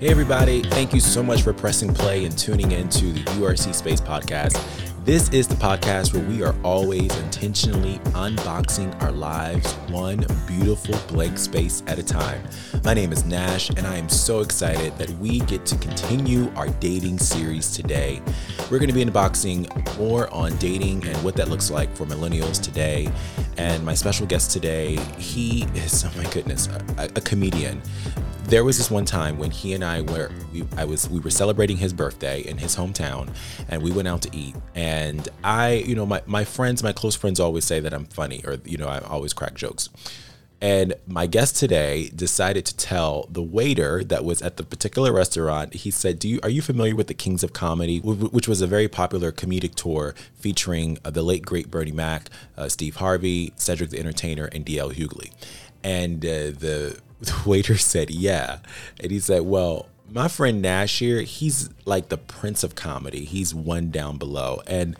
Hey, everybody. Thank you so much for pressing play and tuning in to the URC Space Podcast. This is the podcast where we are always intentionally unboxing our lives one beautiful blank space at a time. My name is Nash, and I am so excited that we get to continue our dating series today. We're going to be unboxing more on dating and what that looks like for millennials today. And my special guest today, he is, oh my goodness, a, a comedian there was this one time when he and I were we, I was we were celebrating his birthday in his hometown and we went out to eat and I you know my my friends my close friends always say that I'm funny or you know I always crack jokes. And my guest today decided to tell the waiter that was at the particular restaurant. He said, "Do you are you familiar with the Kings of Comedy, which was a very popular comedic tour featuring uh, the late great Bernie Mac, uh, Steve Harvey, Cedric the Entertainer, and D.L. Hughley?" And uh, the the waiter said, Yeah. And he said, Well, my friend Nash here, he's like the prince of comedy. He's one down below. And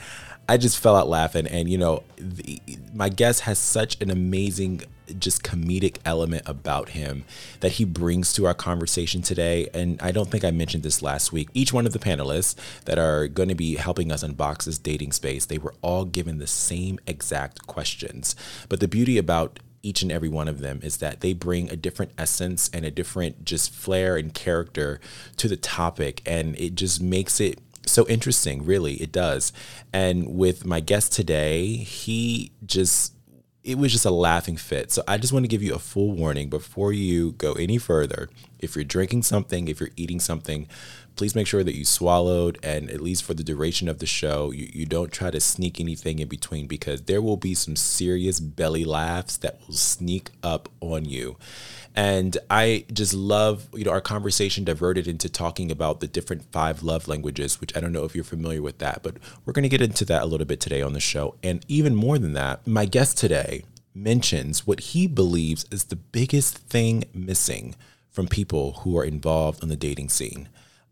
I just fell out laughing. And, you know, the, my guest has such an amazing, just comedic element about him that he brings to our conversation today. And I don't think I mentioned this last week. Each one of the panelists that are going to be helping us unbox this dating space, they were all given the same exact questions. But the beauty about each and every one of them is that they bring a different essence and a different just flair and character to the topic and it just makes it so interesting really it does and with my guest today he just it was just a laughing fit. So I just want to give you a full warning before you go any further. If you're drinking something, if you're eating something, please make sure that you swallowed and at least for the duration of the show you, you don't try to sneak anything in between because there will be some serious belly laughs that will sneak up on you. And i just love you know our conversation diverted into talking about the different five love languages which i don't know if you're familiar with that but we're going to get into that a little bit today on the show. And even more than that my guest today mentions what he believes is the biggest thing missing from people who are involved in the dating scene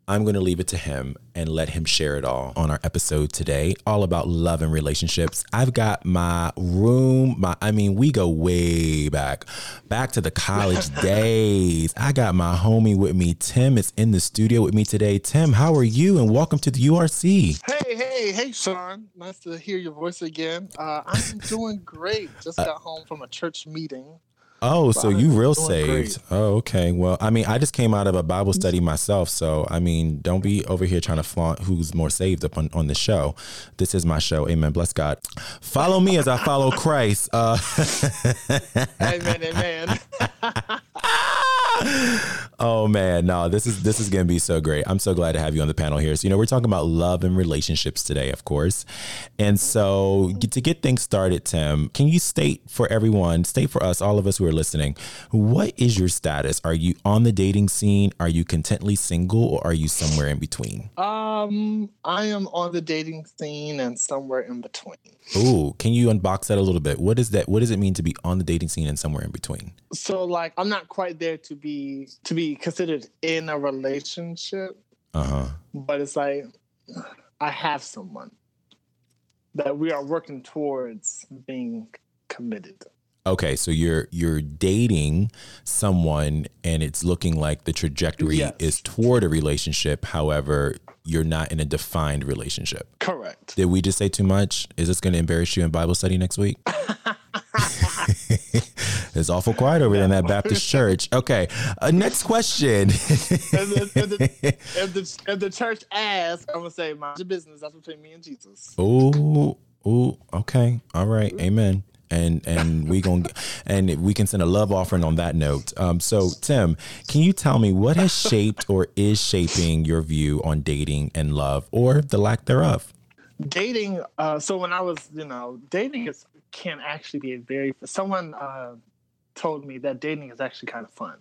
I'm going to leave it to him and let him share it all on our episode today, all about love and relationships. I've got my room, my I mean, we go way back, back to the college days. I got my homie with me. Tim is in the studio with me today. Tim, how are you? And welcome to the URC. Hey, hey, hey, Sean. Nice to hear your voice again. Uh, I'm doing great. Just uh, got home from a church meeting. Oh, so you real saved. Great. Oh, okay. Well, I mean, I just came out of a Bible study myself, so I mean, don't be over here trying to flaunt who's more saved up on, on the show. This is my show. Amen. Bless God. Follow me as I follow Christ. Uh, amen. Amen. oh man, no, this is this is gonna be so great. I'm so glad to have you on the panel here. So you know, we're talking about love and relationships today, of course. And so to get things started, Tim, can you state for everyone, state for us, all of us who are listening, what is your status? Are you on the dating scene? Are you contently single, or are you somewhere in between? Um, I am on the dating scene and somewhere in between. Oh, can you unbox that a little bit? What is that? What does it mean to be on the dating scene and somewhere in between? So, like, I'm not quite there to be to be considered in a relationship. Uh huh. But it's like I have someone that we are working towards being committed. Okay, so you're you're dating someone and it's looking like the trajectory yes. is toward a relationship. However, you're not in a defined relationship. Correct. Did we just say too much? Is this going to embarrass you in Bible study next week? it's awful quiet over there in that Baptist church. Okay, uh, next question. if, the, if, the, if, the, if, the, church asks, I'm gonna say, "Mind your business." That's between me and Jesus. Oh, oh, okay, all right, amen and and we going and we can send a love offering on that note. Um, so Tim, can you tell me what has shaped or is shaping your view on dating and love, or the lack thereof? Dating. Uh, so when I was, you know, dating is can actually be a very. Someone uh, told me that dating is actually kind of fun.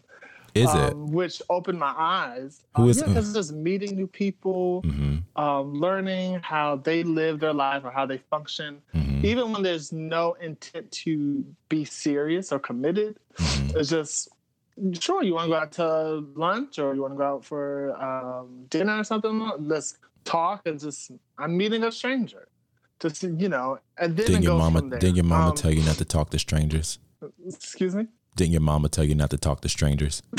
Is it? Um, which opened my eyes. Who um, yeah, because just meeting new people, mm-hmm. um, learning how they live their life or how they function, mm-hmm. even when there's no intent to be serious or committed. Mm-hmm. It's just sure you want to go out to lunch or you want to go out for um, dinner or something. Let's talk and just I'm meeting a stranger. Just you know, and then did your mama did your mama um, tell you not to talk to strangers? Excuse me. Didn't your mama tell you not to talk to strangers?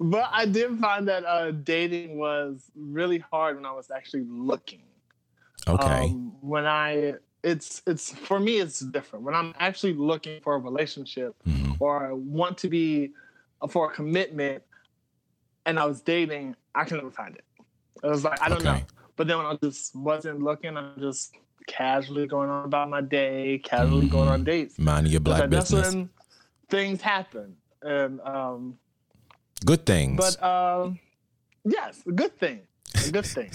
but I did find that uh, dating was really hard when I was actually looking. Okay. Um, when I it's it's for me it's different when I'm actually looking for a relationship mm-hmm. or I want to be for a commitment, and I was dating, I can never find it. It was like I don't okay. know. But then when I just wasn't looking, I'm just casually going on about my day, casually mm-hmm. going on dates. Mind your black business. That's when things happen, and um, good things. But um, yes, good thing, good thing.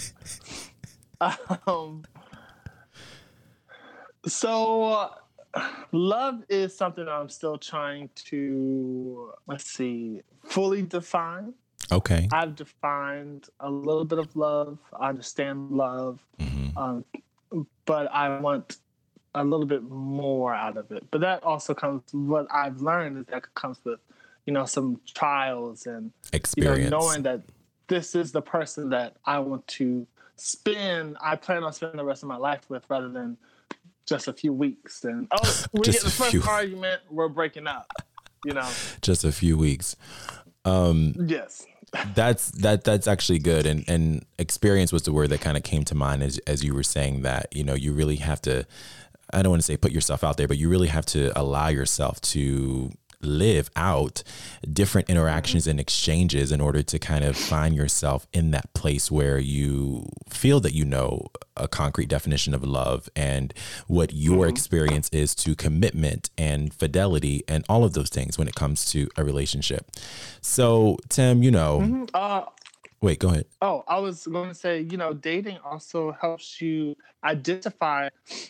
um, so uh, love is something I'm still trying to let's see fully define. Okay. I've defined a little bit of love. I understand love, mm-hmm. um, but I want a little bit more out of it. But that also comes. What I've learned is that comes with, you know, some trials and experience, you know, knowing that this is the person that I want to spend. I plan on spending the rest of my life with, rather than just a few weeks. And oh, we get the first few. argument, we're breaking up. You know, just a few weeks. Um, yes, that's that. That's actually good. And and experience was the word that kind of came to mind as as you were saying that. You know, you really have to. I don't want to say put yourself out there, but you really have to allow yourself to live out different interactions and exchanges in order to kind of find yourself in that place where you feel that you know a concrete definition of love and what your mm-hmm. experience is to commitment and fidelity and all of those things when it comes to a relationship. So, Tim, you know, mm-hmm. uh, Wait, go ahead. Oh, I was going to say, you know, dating also helps you identify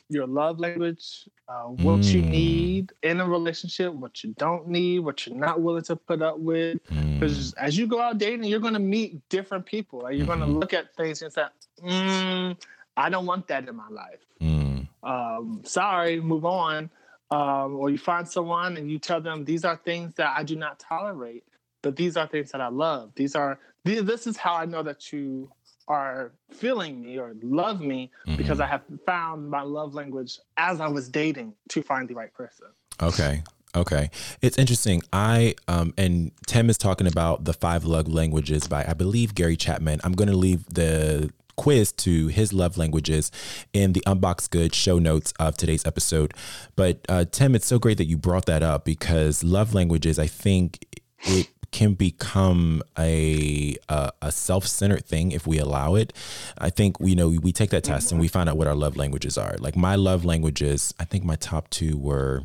your love language, uh, what mm. you need in a relationship, what you don't need, what you're not willing to put up with. Because mm. as you go out dating, you're going to meet different people. Like you're mm-hmm. going to look at things and say, mm, I don't want that in my life. Mm. Um, sorry, move on. Um, or you find someone and you tell them these are things that I do not tolerate, but these are things that I love. These are this is how I know that you are feeling me or love me mm-hmm. because I have found my love language as I was dating to find the right person. Okay. Okay. It's interesting. I um and Tim is talking about the five love languages by I believe Gary Chapman. I'm going to leave the quiz to his love languages in the Unboxed Goods show notes of today's episode. But uh, Tim, it's so great that you brought that up because love languages, I think it can become a a, a self-centered thing if we allow it. I think you know we take that test and we find out what our love languages are. Like my love languages, I think my top two were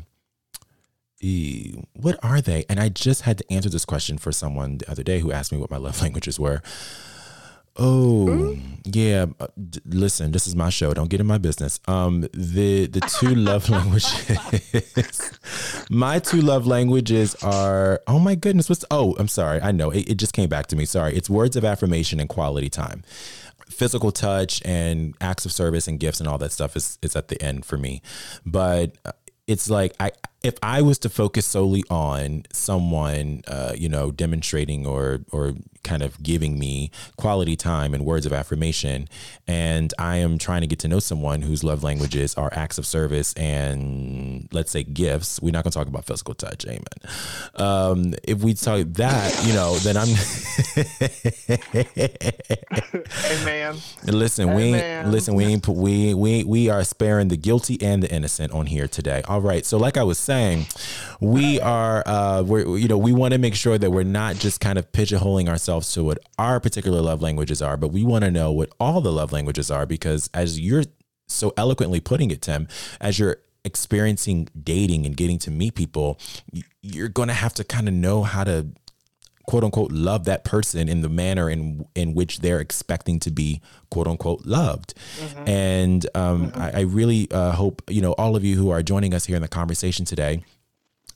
what are they? And I just had to answer this question for someone the other day who asked me what my love languages were. Oh mm-hmm. yeah, uh, d- listen, this is my show. Don't get in my business. Um, the the two love languages. my two love languages are. Oh my goodness, what's? Oh, I'm sorry. I know it, it just came back to me. Sorry. It's words of affirmation and quality time. Physical touch and acts of service and gifts and all that stuff is is at the end for me, but uh, it's like I if I was to focus solely on someone, uh, you know, demonstrating or or kind of giving me quality time and words of affirmation, and I am trying to get to know someone whose love languages are acts of service and let's say gifts. We're not going to talk about physical touch, amen. Um, if we talk that, you know, then I'm. amen. Listen, we ain't, listen, we we we we are sparing the guilty and the innocent on here today. All right, so like I was saying, we are uh, we're you know we want to make sure that we're not just kind of pigeonholing ourselves to what our particular love languages are, but we want to know what all the love languages are because as you're so eloquently putting it, Tim, as you're experiencing dating and getting to meet people, you're going to have to kind of know how to quote unquote love that person in the manner in in which they're expecting to be quote unquote loved. Mm-hmm. And um, mm-hmm. I, I, really uh, hope you know all of you who are joining us here in the conversation today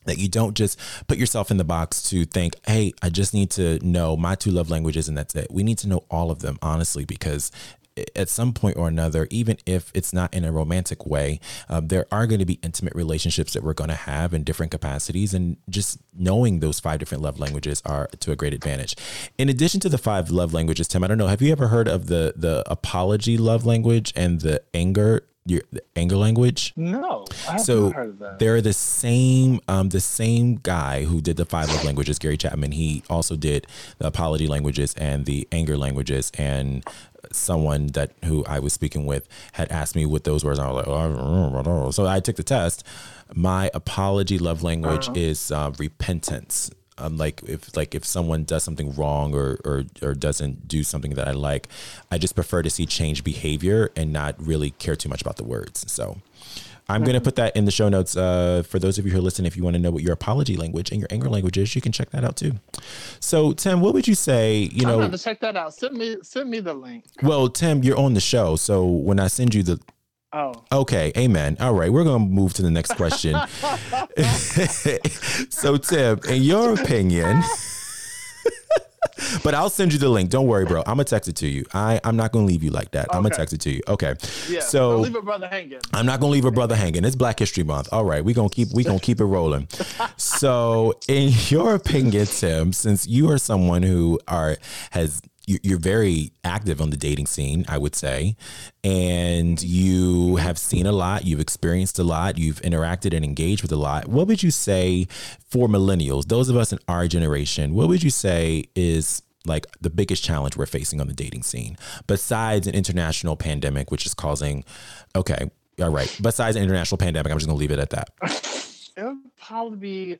that you don't just put yourself in the box to think, hey, I just need to know my two love languages and that's it. We need to know all of them, honestly, because at some point or another, even if it's not in a romantic way, uh, there are going to be intimate relationships that we're going to have in different capacities. And just knowing those five different love languages are to a great advantage. In addition to the five love languages, Tim, I don't know, have you ever heard of the the apology love language and the anger your anger language? No, I haven't so heard of that. they're the same um the same guy who did the five love languages gary chapman he also did the apology languages and the anger languages and someone that who i was speaking with had asked me what those words are I was like oh, I don't know. so i took the test my apology love language is uh, repentance um, like if like if someone does something wrong or, or or doesn't do something that I like, I just prefer to see change behavior and not really care too much about the words. So I'm going to put that in the show notes uh, for those of you who listen. If you want to know what your apology language and your anger language is, you can check that out too. So Tim, what would you say? You know, gonna check that out. Send me send me the link. well, Tim, you're on the show, so when I send you the Oh, Okay, amen. All right, we're going to move to the next question. so, Tim, in your opinion, but I'll send you the link. Don't worry, bro. I'm gonna text it to you. I I'm not gonna leave you like that. I'm gonna text it to you. Okay. yeah. So leave a brother hanging. I'm not gonna leave a brother hanging. It's Black History Month. All right, we gonna keep we gonna keep it rolling. So, in your opinion, Tim, since you are someone who are has you're very active on the dating scene, I would say, and you have seen a lot, you've experienced a lot, you've interacted and engaged with a lot. What would you say for millennials, those of us in our generation, what would you say is like the biggest challenge we're facing on the dating scene besides an international pandemic which is causing okay all right besides an international pandemic i'm just gonna leave it at that It would probably be,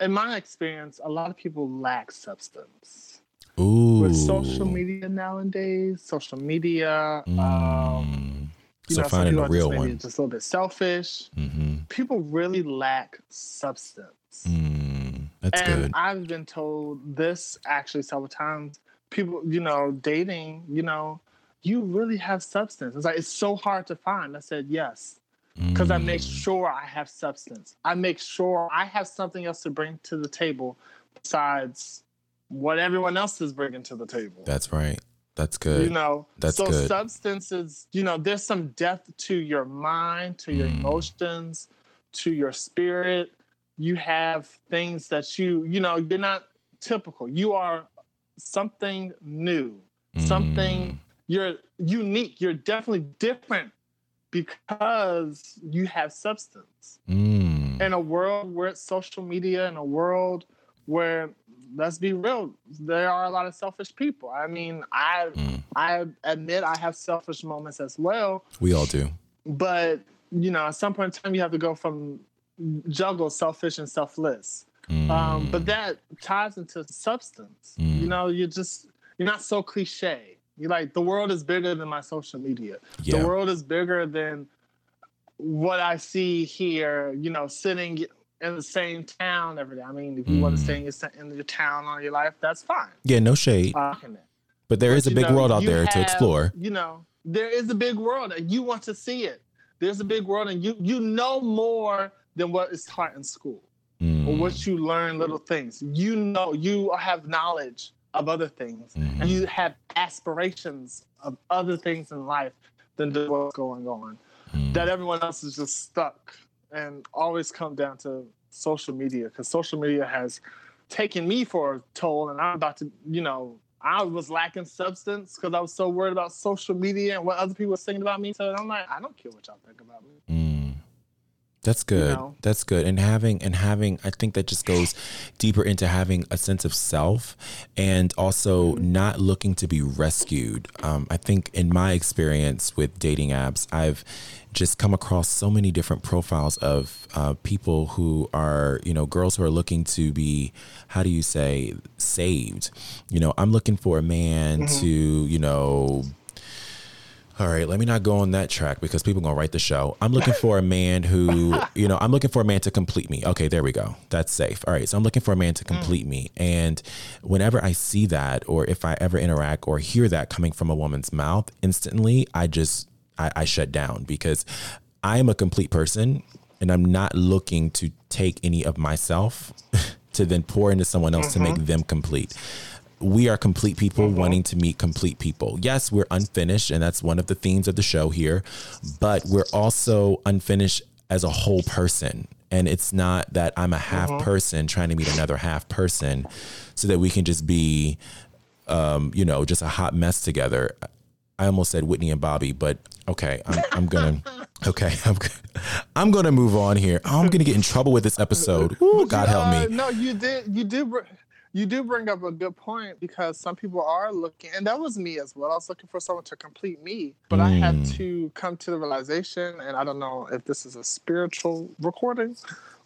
in my experience, a lot of people lack substance. Ooh With social media nowadays, social media, um, Mm. you so know, finding a real one just a little bit selfish. hmm People really lack substance. mm. that's and good I've been told this actually several times. People, you know, dating, you know, you really have substance. It's like it's so hard to find. I said yes because I make Mm. sure I have substance. I make sure I have something else to bring to the table besides what everyone else is bringing to the table. that's right that's good You know, That's so good. substance is, you know, there's some depth to your mind, to your Mm. emotions, to your spirit. You have things that you, you know, you're not typical. You are something new, something you're unique. You're definitely different because you have substance Mm. in a world where it's social media, in a world where let's be real, there are a lot of selfish people. I mean, I Mm. I admit I have selfish moments as well, we all do but you know, at some point in time you have to go from juggle selfish and selfless. Um, Mm. but that ties into substance. Mm. You know, you're just you're not so cliche. You're like the world is bigger than my social media. yeah The world is bigger than what I see here, you know, sitting in the same town every day. I mean, if you want to Mm. stay in your, in your town all your life, that's fine. yeah no shade Uh, but there is a big know, world out there to explore You know, there is a big world and you want to see it. There's a big world and you you know more than what is taught in school Mm. or what you learn little things. You know, you have knowledge of other things Mhm. and you have aspirations of other things in life than just what's going on. Mm. That everyone else is just stuck and always come down to social media because social media has taken me for a toll and I'm about to, you know, I was lacking substance because I was so worried about social media and what other people were saying about me. So I'm like, I don't care what y'all think about me. Mm. That's good. know? That's good. And having and having I think that just goes deeper into having a sense of self and also not looking to be rescued. Um, I think in my experience with dating apps, I've just come across so many different profiles of uh, people who are, you know, girls who are looking to be, how do you say, saved. You know, I'm looking for a man to, you know, all right, let me not go on that track because people gonna write the show. I'm looking for a man who, you know, I'm looking for a man to complete me. Okay, there we go. That's safe. All right, so I'm looking for a man to mm. complete me. And whenever I see that, or if I ever interact or hear that coming from a woman's mouth, instantly I just I, I shut down because I am a complete person, and I'm not looking to take any of myself to then pour into someone else to make mm-hmm. them complete we are complete people wanting to meet complete people. Yes, we're unfinished, and that's one of the themes of the show here, but we're also unfinished as a whole person. And it's not that I'm a half person trying to meet another half person so that we can just be, um, you know, just a hot mess together. I almost said Whitney and Bobby, but okay, I'm, I'm gonna okay, I'm I'm gonna move on here. Oh, I'm gonna get in trouble with this episode. Ooh, God help me. Uh, no, you did you did you do bring up a good point because some people are looking, and that was me as well. I was looking for someone to complete me, but mm. I had hmm. to come to the realization, and I don't know if this is a spiritual recording,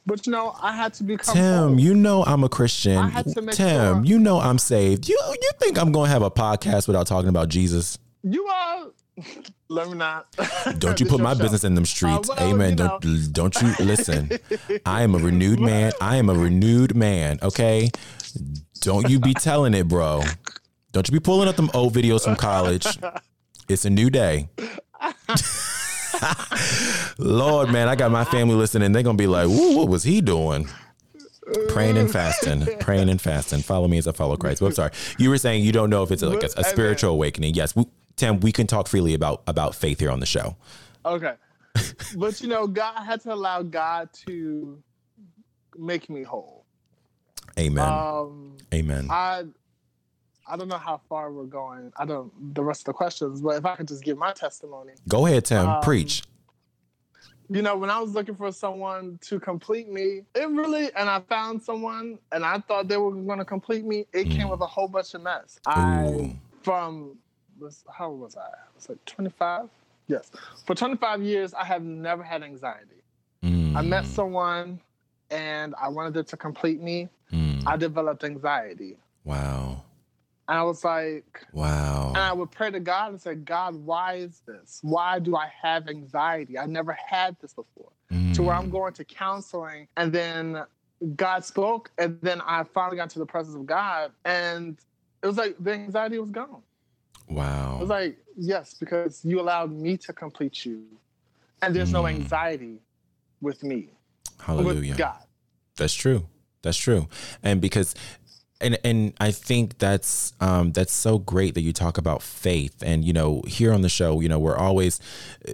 but you know, I had to become. Tim, you know I'm a Christian. Tim, sure. you know I'm saved. You you think I'm going to have a podcast without talking about Jesus? You are. Let me not. Don't you put my show. business in them streets. Uh, Amen. don't know. don't you listen. I am a renewed man. I am a renewed man. Okay. Don't you be telling it, bro. Don't you be pulling up them old videos from college. It's a new day. Lord, man, I got my family listening. They're gonna be like, what was he doing?" Praying and fasting, praying and fasting. Follow me as I follow Christ. Well, I'm sorry. You were saying you don't know if it's like a, a spiritual awakening. Yes, we, Tim, we can talk freely about about faith here on the show. Okay, but you know, God had to allow God to make me whole. Amen. Um, Amen. I I don't know how far we're going. I don't the rest of the questions, but if I could just give my testimony. Go ahead, Tim. Um, Preach. You know, when I was looking for someone to complete me, it really and I found someone and I thought they were gonna complete me, it mm. came with a whole bunch of mess. Ooh. I from was how old was I? I was like 25. Yes. For 25 years I have never had anxiety. Mm. I met someone and I wanted it to complete me. Mm. I developed anxiety. Wow. And I was like, wow. And I would pray to God and say, God, why is this? Why do I have anxiety? I never had this before. Mm. To where I'm mm. going to counseling and then God spoke and then I finally got to the presence of God and it was like the anxiety was gone. Wow. It was like, yes, because you allowed me to complete you. And there's mm. no anxiety with me. Hallelujah. With God. That's true. That's true. And because and and I think that's um, that's so great that you talk about faith. And you know, here on the show, you know, we're always uh,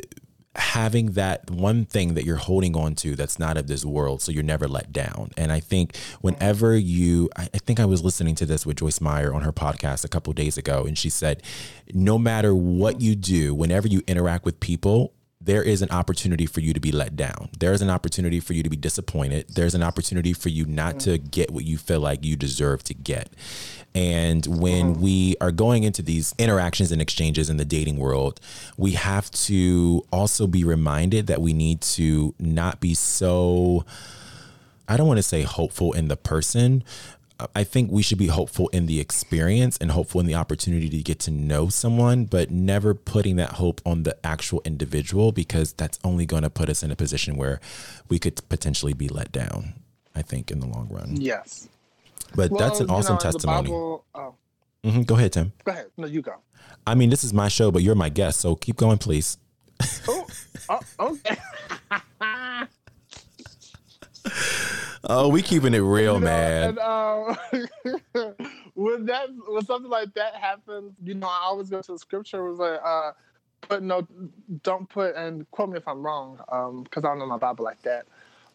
having that one thing that you're holding on to that's not of this world so you're never let down and i think whenever you i, think i was listening to this with joyce meyer on her podcast a couple days ago and she said no matter what you do whenever you interact with people there is an opportunity for you to be let down. There's an opportunity for you to be disappointed. There's an opportunity for you not to get what you feel like you deserve to get. And when uh-huh. we are going into these interactions and exchanges in the dating world, we have to also be reminded that we need to not be so I don't want to say hopeful in the person, I think we should be hopeful in the experience and hopeful in the opportunity to get to know someone, but never putting that hope on the actual individual because that's only going to put us in a position where we could potentially be let down. I think in the long run. Yes. But well, that's an awesome know, testimony. Bible, oh. mm-hmm. Go ahead, Tim. Go ahead. No, you go. I mean, this is my show, but you're my guest, so keep going, please. oh, oh okay. Oh, we keeping it real, you know, man. And, uh, when that when something like that happens, you know, I always go to the scripture. Was like, uh, put no, don't put, and quote me if I'm wrong, because um, I don't know my Bible like that.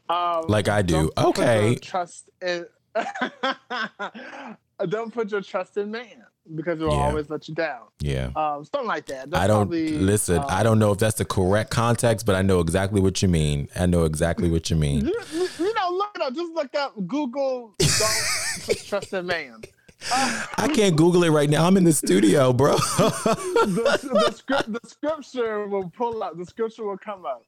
Um, like I do. Okay. trust in. don't put your trust in man because it will yeah. always let you down. Yeah. Um, something like that. That's I don't probably, listen. Um, I don't know if that's the correct context, but I know exactly what you mean. I know exactly what you mean. You, you know, look up. Just look up Google. Don't trust a man. Uh, I can't Google it right now. I'm in the studio, bro. the, the, script, the scripture will pull up. The scripture will come up.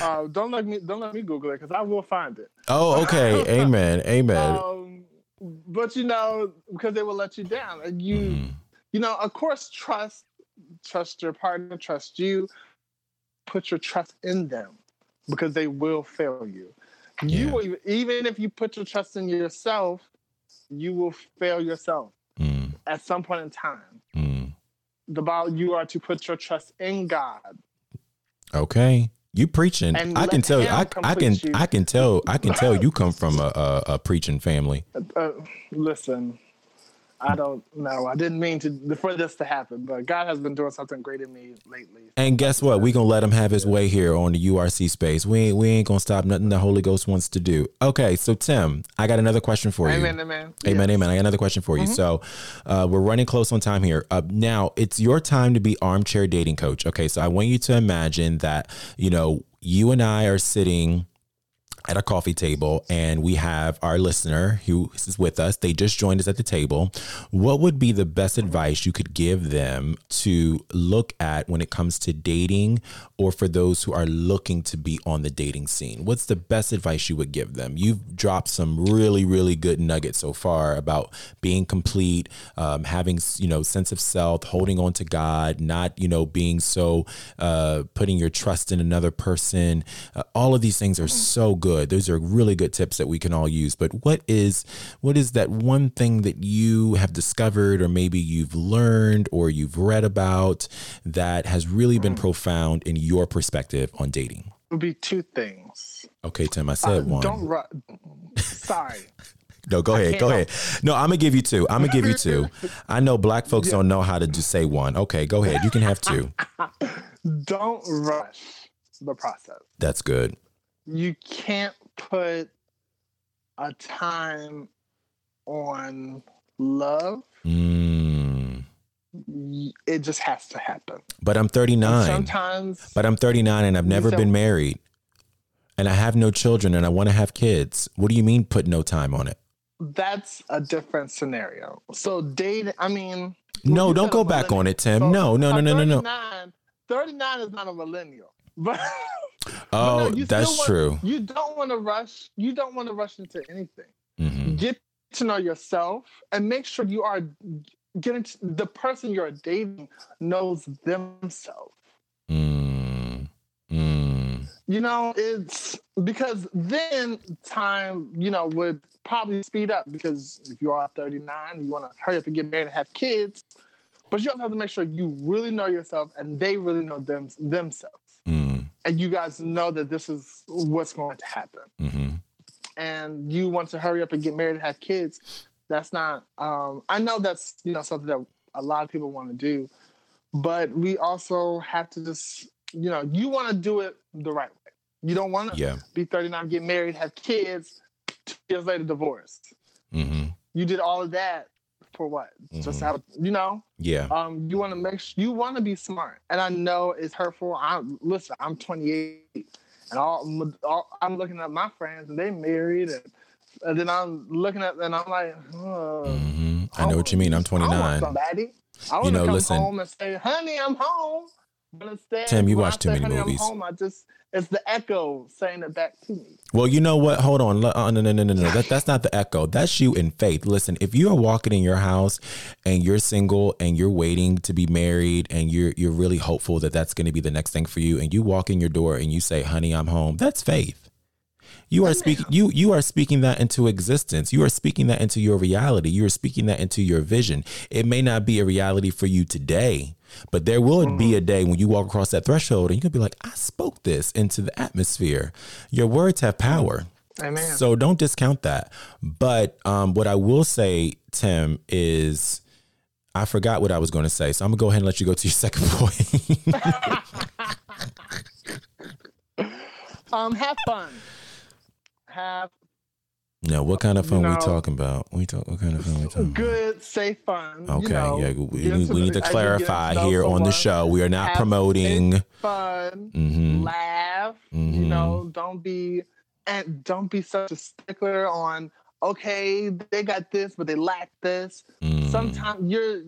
Uh, don't let me. Don't let me Google it because I will find it. Oh, okay. Amen. Amen. Um, but you know, because they will let you down. And you, mm-hmm. you know, of course, trust, trust your partner, trust you. Put your trust in them because they will fail you. Yeah. You will, even if you put your trust in yourself, you will fail yourself mm. at some point in time. Mm. The Bible, you are to put your trust in God. Okay. You preaching? I can tell. I, I can. You. I can tell. I can tell you come from a, a, a preaching family. Uh, listen, I don't know. I didn't mean to for this to happen, but God has been doing something great in me lately. And guess what? We're gonna let him have his way here on the URC space. We ain't we ain't gonna stop nothing the Holy Ghost wants to do. Okay, so Tim, I got another question for amen, you. Amen, amen, amen, amen. I got another question for you. Mm-hmm. So, uh, we're running close on time here. Uh, now it's your time to be armchair dating coach. Okay, so I want you to imagine that you know you and I are sitting at a coffee table and we have our listener who is with us. They just joined us at the table. What would be the best advice you could give them to look at when it comes to dating or for those who are looking to be on the dating scene? What's the best advice you would give them? You've dropped some really, really good nuggets so far about being complete, um, having, you know, sense of self, holding on to God, not, you know, being so, uh, putting your trust in another person. Uh, all of these things are so good good. Those are really good tips that we can all use. But what is what is that one thing that you have discovered or maybe you've learned or you've read about that has really been profound in your perspective on dating? It would be two things. Okay, Tim, I said uh, one. Don't ru- sorry. No, go ahead. Go ahead. No, I'm gonna give you two. I'm gonna give you two. I know black folks don't know how to just say one. Okay, go ahead. You can have two. don't rush the process. That's good you can't put a time on love. Mm. It just has to happen. But I'm 39. And sometimes. But I'm 39 and I've never been married. And I have no children and I want to have kids. What do you mean put no time on it? That's a different scenario. So date, I mean. No, don't go back on it, Tim. So no, no, no, no, no, no. 39 is not a millennial. But Oh, no, that's want, true. You don't want to rush. You don't want to rush into anything. Mm-hmm. Get to know yourself and make sure you are getting to, the person you're dating knows themselves. Mm. Mm. You know, it's because then time, you know, would probably speed up because if you are 39, you want to hurry up and get married and have kids. But you also have to make sure you really know yourself and they really know them themselves. And you guys know that this is what's going to happen mm-hmm. and you want to hurry up and get married and have kids that's not um, i know that's you know something that a lot of people want to do but we also have to just you know you want to do it the right way you don't want to yeah. be 39 get married have kids two years later divorced mm-hmm. you did all of that for what? Mm-hmm. Just out, you know. Yeah. Um, you want to make sure you want to be smart, and I know it's hurtful. I listen. I'm 28, and all, all I'm looking at my friends, and they married, and, and then I'm looking at, and I'm like, mm-hmm. I know what you mean. I'm 29. I want somebody. I want you know, to come listen, home and say, "Honey, I'm home." But instead, Tim, you watch too many movies. Home, I just it's the echo saying it back to me. Well, you know what? Hold on. Uh, no, no, no, no, no. That, that's not the echo. That's you in faith. Listen, if you are walking in your house and you're single and you're waiting to be married and you're you're really hopeful that that's going to be the next thing for you, and you walk in your door and you say, "Honey, I'm home." That's faith. You are speaking you you are speaking that into existence. You are speaking that into your reality. You are speaking that into your vision. It may not be a reality for you today, but there will mm-hmm. be a day when you walk across that threshold and you can be like, I spoke this into the atmosphere. Your words have power. Amen. So don't discount that. But um, what I will say, Tim, is I forgot what I was going to say. So I'm going to go ahead and let you go to your second point. um, have fun have. No, what kind of fun you know, we talking about? We talk. What kind of fun we talking Good, about? safe fun. Okay, you know, yeah. We, need, we need to clarify here on the show. We are not promoting fun. Mm-hmm. Laugh. Mm-hmm. You know, don't be and don't be such a stickler on. Okay, they got this, but they lack this. Mm-hmm. Sometimes you're.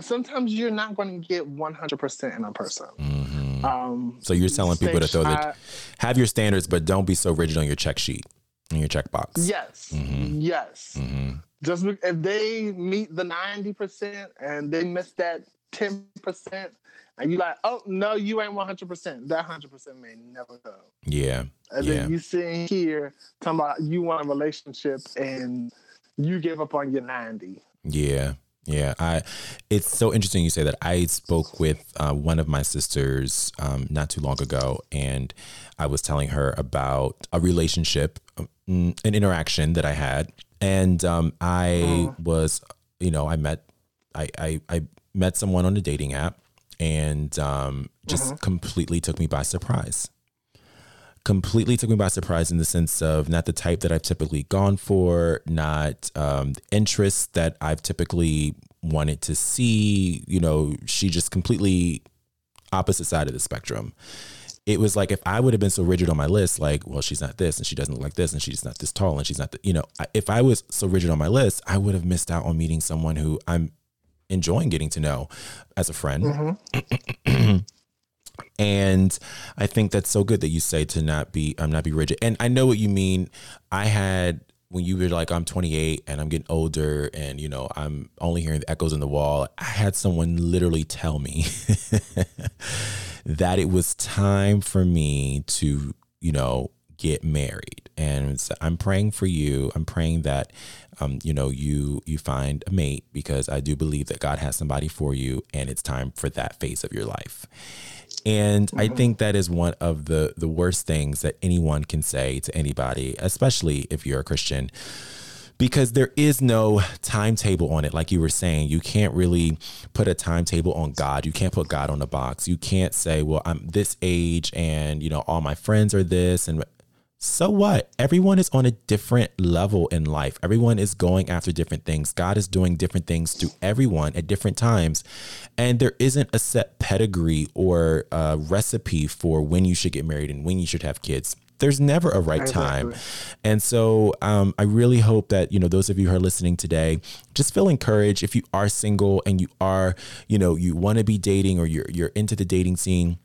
Sometimes you're not going to get 100% in a person. Mm-hmm. Um, so you're telling people to throw the have your standards, but don't be so rigid on your check sheet, in your checkbox. Yes, mm-hmm. yes. Mm-hmm. Just if they meet the ninety percent and they miss that ten percent, and you're like, oh no, you ain't one hundred percent. That hundred percent may never go. Yeah. And yeah. then you sitting here talking about you want a relationship and you give up on your ninety. Yeah. Yeah, I. It's so interesting you say that. I spoke with uh, one of my sisters um, not too long ago, and I was telling her about a relationship, um, an interaction that I had, and um, I was you know, I met, I, I, I met someone on a dating app and um, just mm-hmm. completely took me by surprise. Completely took me by surprise in the sense of not the type that I've typically gone for, not um, interests that I've typically wanted to see. You know, she just completely opposite side of the spectrum. It was like if I would have been so rigid on my list, like, well, she's not this, and she doesn't look like this, and she's not this tall, and she's not, the, you know, if I was so rigid on my list, I would have missed out on meeting someone who I'm enjoying getting to know as a friend. Mm-hmm. and I think that's so good that you say to not be I'm um not be rigid. And I know what you mean. I had when you were like I'm 28 and I'm getting older and you know I'm only hearing the echoes in the wall. I had someone literally tell me that it was time for me to you know get married. And i'm praying for you. I'm praying that um, you know you you find a mate because i do believe that god has somebody for you and it's time for that phase of your life. And i mm-hmm. think that is one of the the worst things that anyone can say to anybody especially if you're a christian because there is no timetable on it. Like you were saying, you can't really put a timetable on God. You can't put God on a box. You can't say, well, I'm this age and, you know, all my friends are this. And so what? Everyone is on a different level in life. Everyone is going after different things. God is doing different things to everyone at different times. And there isn't a set pedigree or a recipe for when you should get married and when you should have kids. There's never a right time. And so um, I really hope that, you know, those of you who are listening today, just feel encouraged if you are single and you are, you know, you want to be dating or you're, you're into the dating scene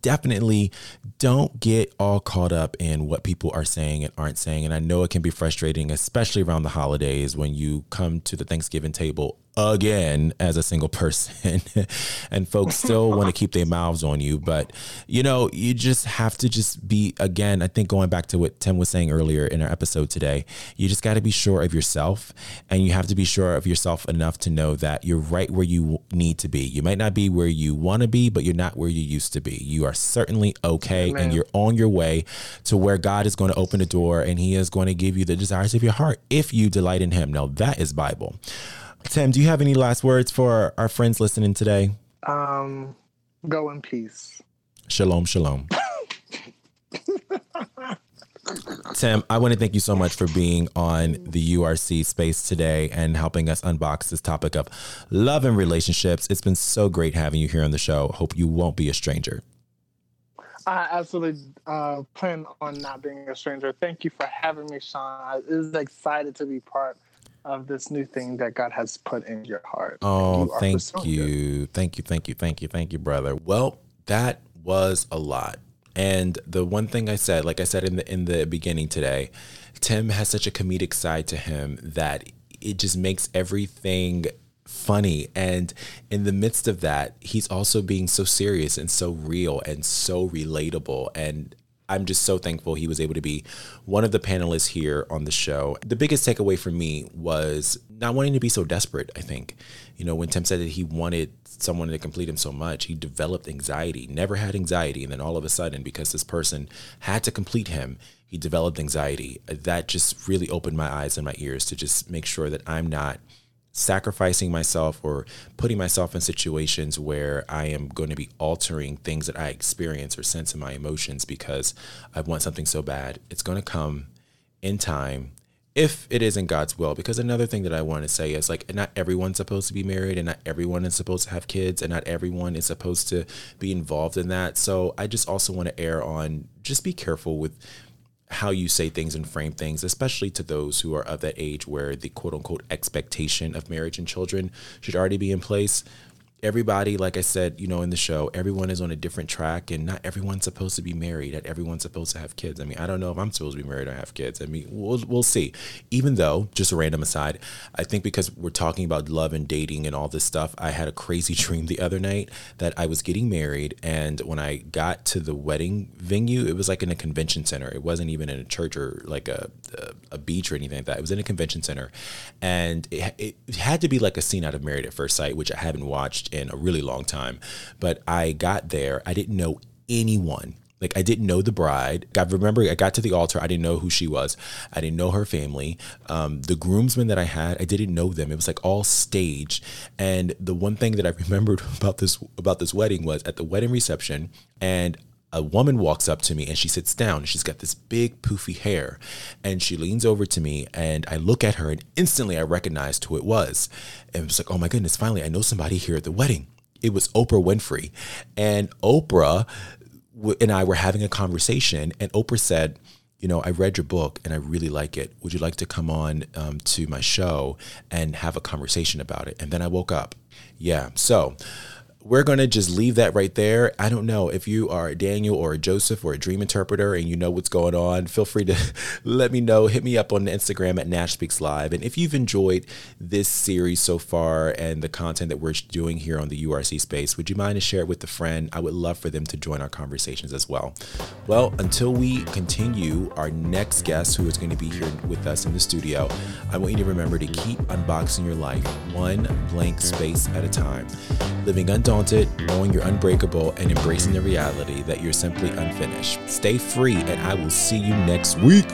definitely don't get all caught up in what people are saying and aren't saying. And I know it can be frustrating, especially around the holidays when you come to the Thanksgiving table again as a single person. And folks still want to keep their mouths on you but you know you just have to just be again i think going back to what tim was saying earlier in our episode today you just got to be sure of yourself and you have to be sure of yourself enough to know that you're right where you need to be. You might not be where you want to be but you're not where you used to be. You are certainly okay Amen. and you're on your way to where god is going to open the door and he is going to give you the desires of your heart if you delight in him. Now that is bible Tim, do you have any last words for our friends listening today? Um, go in peace. Shalom, shalom. Tim, I want to thank you so much for being on the URC space today and helping us unbox this topic of love and relationships. It's been so great having you here on the show. Hope you won't be a stranger. I absolutely uh, plan on not being a stranger. Thank you for having me, Sean. I was excited to be part of this new thing that God has put in your heart. Oh, you thank you. Thank you. Thank you. Thank you. Thank you, brother. Well, that was a lot. And the one thing I said, like I said in the in the beginning today, Tim has such a comedic side to him that it just makes everything funny and in the midst of that he's also being so serious and so real and so relatable and I'm just so thankful he was able to be one of the panelists here on the show. The biggest takeaway for me was not wanting to be so desperate, I think. You know, when Tim said that he wanted someone to complete him so much, he developed anxiety, never had anxiety. And then all of a sudden, because this person had to complete him, he developed anxiety. That just really opened my eyes and my ears to just make sure that I'm not sacrificing myself or putting myself in situations where I am going to be altering things that I experience or sense in my emotions because I want something so bad. It's going to come in time if it is in God's will. Because another thing that I want to say is like, not everyone's supposed to be married and not everyone is supposed to have kids and not everyone is supposed to be involved in that. So I just also want to err on just be careful with how you say things and frame things, especially to those who are of that age where the quote unquote expectation of marriage and children should already be in place everybody, like I said, you know, in the show, everyone is on a different track and not everyone's supposed to be married. Not everyone's supposed to have kids. I mean, I don't know if I'm supposed to be married or have kids. I mean, we'll, we'll see. Even though, just a random aside, I think because we're talking about love and dating and all this stuff, I had a crazy dream the other night that I was getting married. And when I got to the wedding venue, it was like in a convention center. It wasn't even in a church or like a, a, a beach or anything like that. It was in a convention center. And it, it had to be like a scene out of Married at First Sight, which I haven't watched in a really long time. But I got there, I didn't know anyone Like I didn't know the bride. I remember I got to the altar. I didn't know who she was. I didn't know her family. Um, the groomsmen that I had, I didn't know them. It was like all staged. And the one thing that I remembered about this about this wedding was at the wedding reception, and a woman walks up to me and she sits down. She's got this big poofy hair, and she leans over to me, and I look at her, and instantly I recognized who it was. And it was like, oh my goodness, finally I know somebody here at the wedding. It was Oprah Winfrey, and Oprah and I were having a conversation, and Oprah said, you know, I read your book and I really like it. Would you like to come on um, to my show and have a conversation about it? And then I woke up. Yeah. So, we're going to just leave that right there. I don't know if you are a Daniel or a Joseph or a dream interpreter and you know what's going on. Feel free to let me know. Hit me up on Instagram at Nash Speaks Live. And if you've enjoyed this series so far and the content that we're doing here on the URC space, would you mind to share it with a friend? I would love for them to join our conversations as well. Well, until we continue, our next guest, who is going to be here with us in the studio, I want you to remember to keep unboxing your life one blank space at a time, living undaunted undaunted, knowing you're unbreakable, and embracing the reality that you're simply unfinished. Stay free, and I will see you next week.